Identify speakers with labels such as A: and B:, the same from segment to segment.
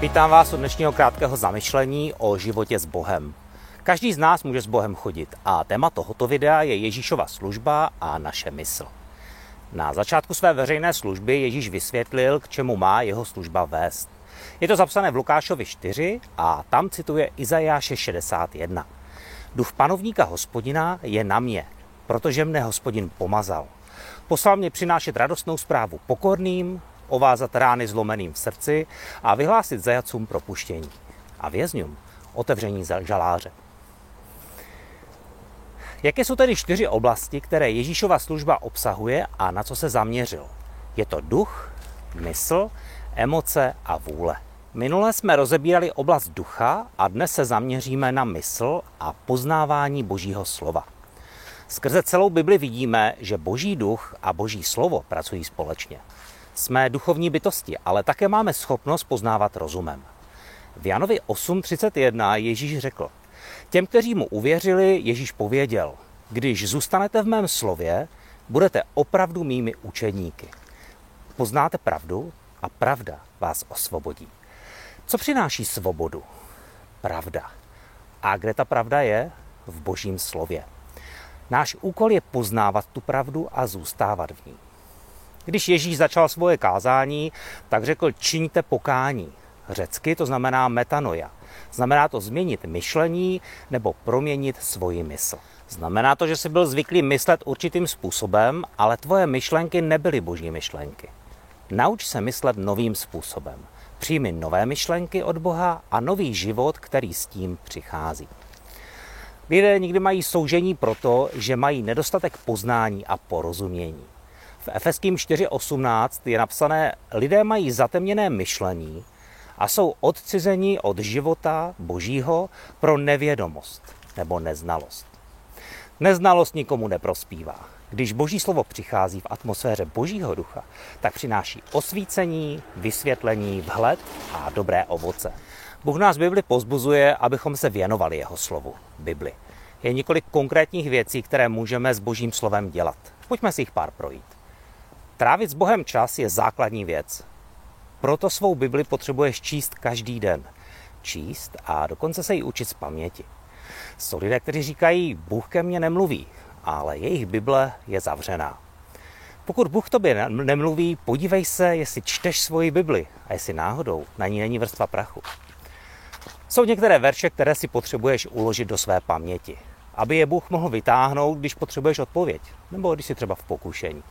A: Vítám vás u dnešního krátkého zamyšlení o životě s Bohem. Každý z nás může s Bohem chodit a téma tohoto videa je Ježíšova služba a naše mysl. Na začátku své veřejné služby Ježíš vysvětlil, k čemu má jeho služba vést. Je to zapsané v Lukášovi 4 a tam cituje Izajáše 61. Duch panovníka hospodina je na mě, protože mne hospodin pomazal. Poslal mě přinášet radostnou zprávu pokorným, ovázat rány zlomeným v srdci a vyhlásit zajacům propuštění a vězňům otevření žaláře. Jaké jsou tedy čtyři oblasti, které Ježíšova služba obsahuje a na co se zaměřil? Je to duch, mysl, emoce a vůle. Minule jsme rozebírali oblast ducha a dnes se zaměříme na mysl a poznávání Božího slova. Skrze celou Bibli vidíme, že Boží duch a Boží slovo pracují společně. Jsme duchovní bytosti, ale také máme schopnost poznávat rozumem. V Janovi 8.31 Ježíš řekl, těm, kteří mu uvěřili, Ježíš pověděl, když zůstanete v mém slově, budete opravdu mými učedníky. Poznáte pravdu a pravda vás osvobodí. Co přináší svobodu? Pravda. A kde ta pravda je? V božím slově. Náš úkol je poznávat tu pravdu a zůstávat v ní. Když Ježíš začal svoje kázání, tak řekl čiňte pokání. Řecky to znamená metanoja. Znamená to změnit myšlení nebo proměnit svoji mysl. Znamená to, že jsi byl zvyklý myslet určitým způsobem, ale tvoje myšlenky nebyly boží myšlenky. Nauč se myslet novým způsobem. Přijmi nové myšlenky od Boha a nový život, který s tím přichází. Lidé nikdy mají soužení proto, že mají nedostatek poznání a porozumění. V Efeským 4.18 je napsané, lidé mají zatemněné myšlení a jsou odcizeni od života božího pro nevědomost nebo neznalost. Neznalost nikomu neprospívá. Když boží slovo přichází v atmosféře božího ducha, tak přináší osvícení, vysvětlení, vhled a dobré ovoce. Bůh nás Bibli pozbuzuje, abychom se věnovali jeho slovu, Bibli. Je několik konkrétních věcí, které můžeme s božím slovem dělat. Pojďme si jich pár projít. Trávit s Bohem čas je základní věc. Proto svou Bibli potřebuješ číst každý den. Číst a dokonce se ji učit z paměti. Jsou lidé, kteří říkají, Bůh ke mně nemluví, ale jejich Bible je zavřená. Pokud Bůh tobě nemluví, podívej se, jestli čteš svoji Bibli a jestli náhodou na ní není vrstva prachu. Jsou některé verše, které si potřebuješ uložit do své paměti, aby je Bůh mohl vytáhnout, když potřebuješ odpověď, nebo když jsi třeba v pokušení.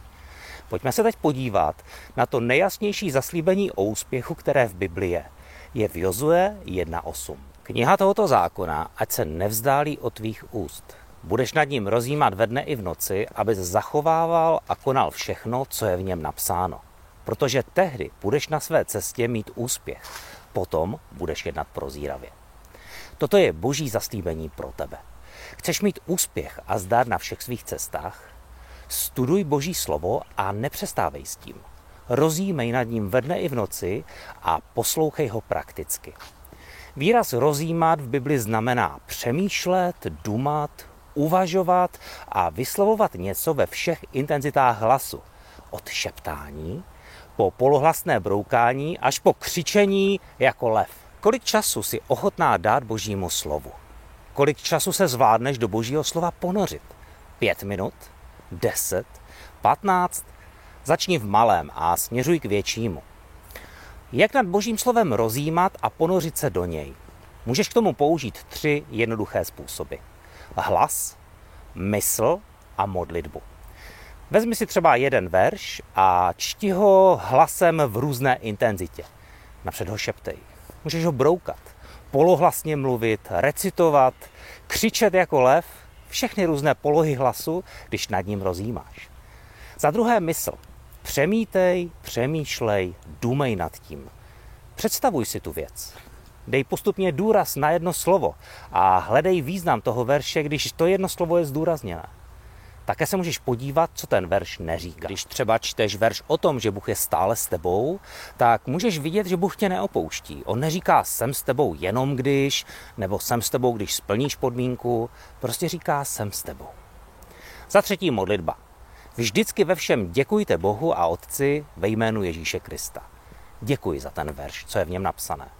A: Pojďme se teď podívat na to nejjasnější zaslíbení o úspěchu, které v Biblii je. Je v Jozue 1.8. Kniha tohoto zákona, ať se nevzdálí od tvých úst. Budeš nad ním rozjímat ve dne i v noci, abys zachovával a konal všechno, co je v něm napsáno. Protože tehdy budeš na své cestě mít úspěch. Potom budeš jednat prozíravě. Toto je boží zaslíbení pro tebe. Chceš mít úspěch a zdar na všech svých cestách? Studuj Boží slovo a nepřestávej s tím. Rozjímej nad ním ve dne i v noci a poslouchej ho prakticky. Výraz rozjímat v Bibli znamená přemýšlet, dumat, uvažovat a vyslovovat něco ve všech intenzitách hlasu. Od šeptání po polohlasné broukání až po křičení jako lev. Kolik času si ochotná dát božímu slovu? Kolik času se zvládneš do božího slova ponořit? Pět minut? 10, 15, začni v malém a směřuj k většímu. Jak nad božím slovem rozjímat a ponořit se do něj? Můžeš k tomu použít tři jednoduché způsoby. Hlas, mysl a modlitbu. Vezmi si třeba jeden verš a čti ho hlasem v různé intenzitě. Napřed ho šeptej. Můžeš ho broukat, polohlasně mluvit, recitovat, křičet jako lev všechny různé polohy hlasu, když nad ním rozjímáš. Za druhé mysl. Přemítej, přemýšlej, důmej nad tím. Představuj si tu věc. Dej postupně důraz na jedno slovo a hledej význam toho verše, když to jedno slovo je zdůrazněné. Také se můžeš podívat, co ten verš neříká. Když třeba čteš verš o tom, že Bůh je stále s tebou, tak můžeš vidět, že Bůh tě neopouští. On neříká jsem s tebou jenom když, nebo jsem s tebou, když splníš podmínku. Prostě říká jsem s tebou. Za třetí modlitba. Vždycky ve všem děkujte Bohu a Otci ve jménu Ježíše Krista. Děkuji za ten verš, co je v něm napsané.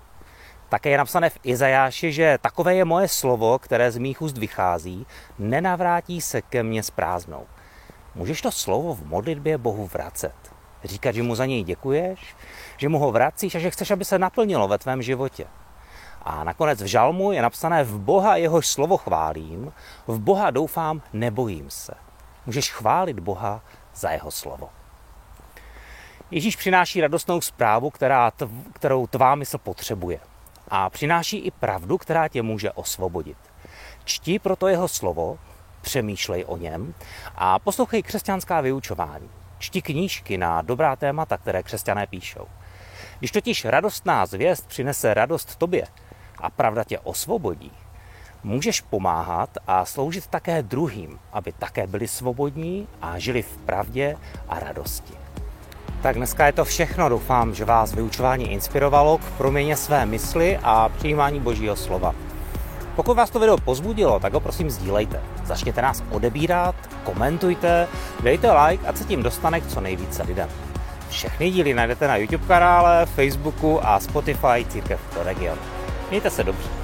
A: Také je napsané v Izajáši, že takové je moje slovo, které z mých úst vychází, nenavrátí se ke mně s prázdnou. Můžeš to slovo v modlitbě Bohu vracet. Říkat, že mu za něj děkuješ, že mu ho vracíš a že chceš, aby se naplnilo ve tvém životě. A nakonec v žalmu je napsané v Boha jehož slovo chválím, v Boha doufám, nebojím se. Můžeš chválit Boha za jeho slovo. Ježíš přináší radostnou zprávu, která, kterou tvá mysl potřebuje. A přináší i pravdu, která tě může osvobodit. Čti proto jeho slovo, přemýšlej o něm a poslouchej křesťanská vyučování. Čti knížky na dobrá témata, které křesťané píšou. Když totiž radostná zvěst přinese radost tobě a pravda tě osvobodí, můžeš pomáhat a sloužit také druhým, aby také byli svobodní a žili v pravdě a radosti. Tak dneska je to všechno. Doufám, že vás vyučování inspirovalo k proměně své mysli a přijímání božího slova. Pokud vás to video pozbudilo, tak ho prosím sdílejte. Začněte nás odebírat, komentujte, dejte like a se tím dostane k co nejvíce lidem. Všechny díly najdete na YouTube kanále, Facebooku a Spotify Církev pro region. Mějte se dobře.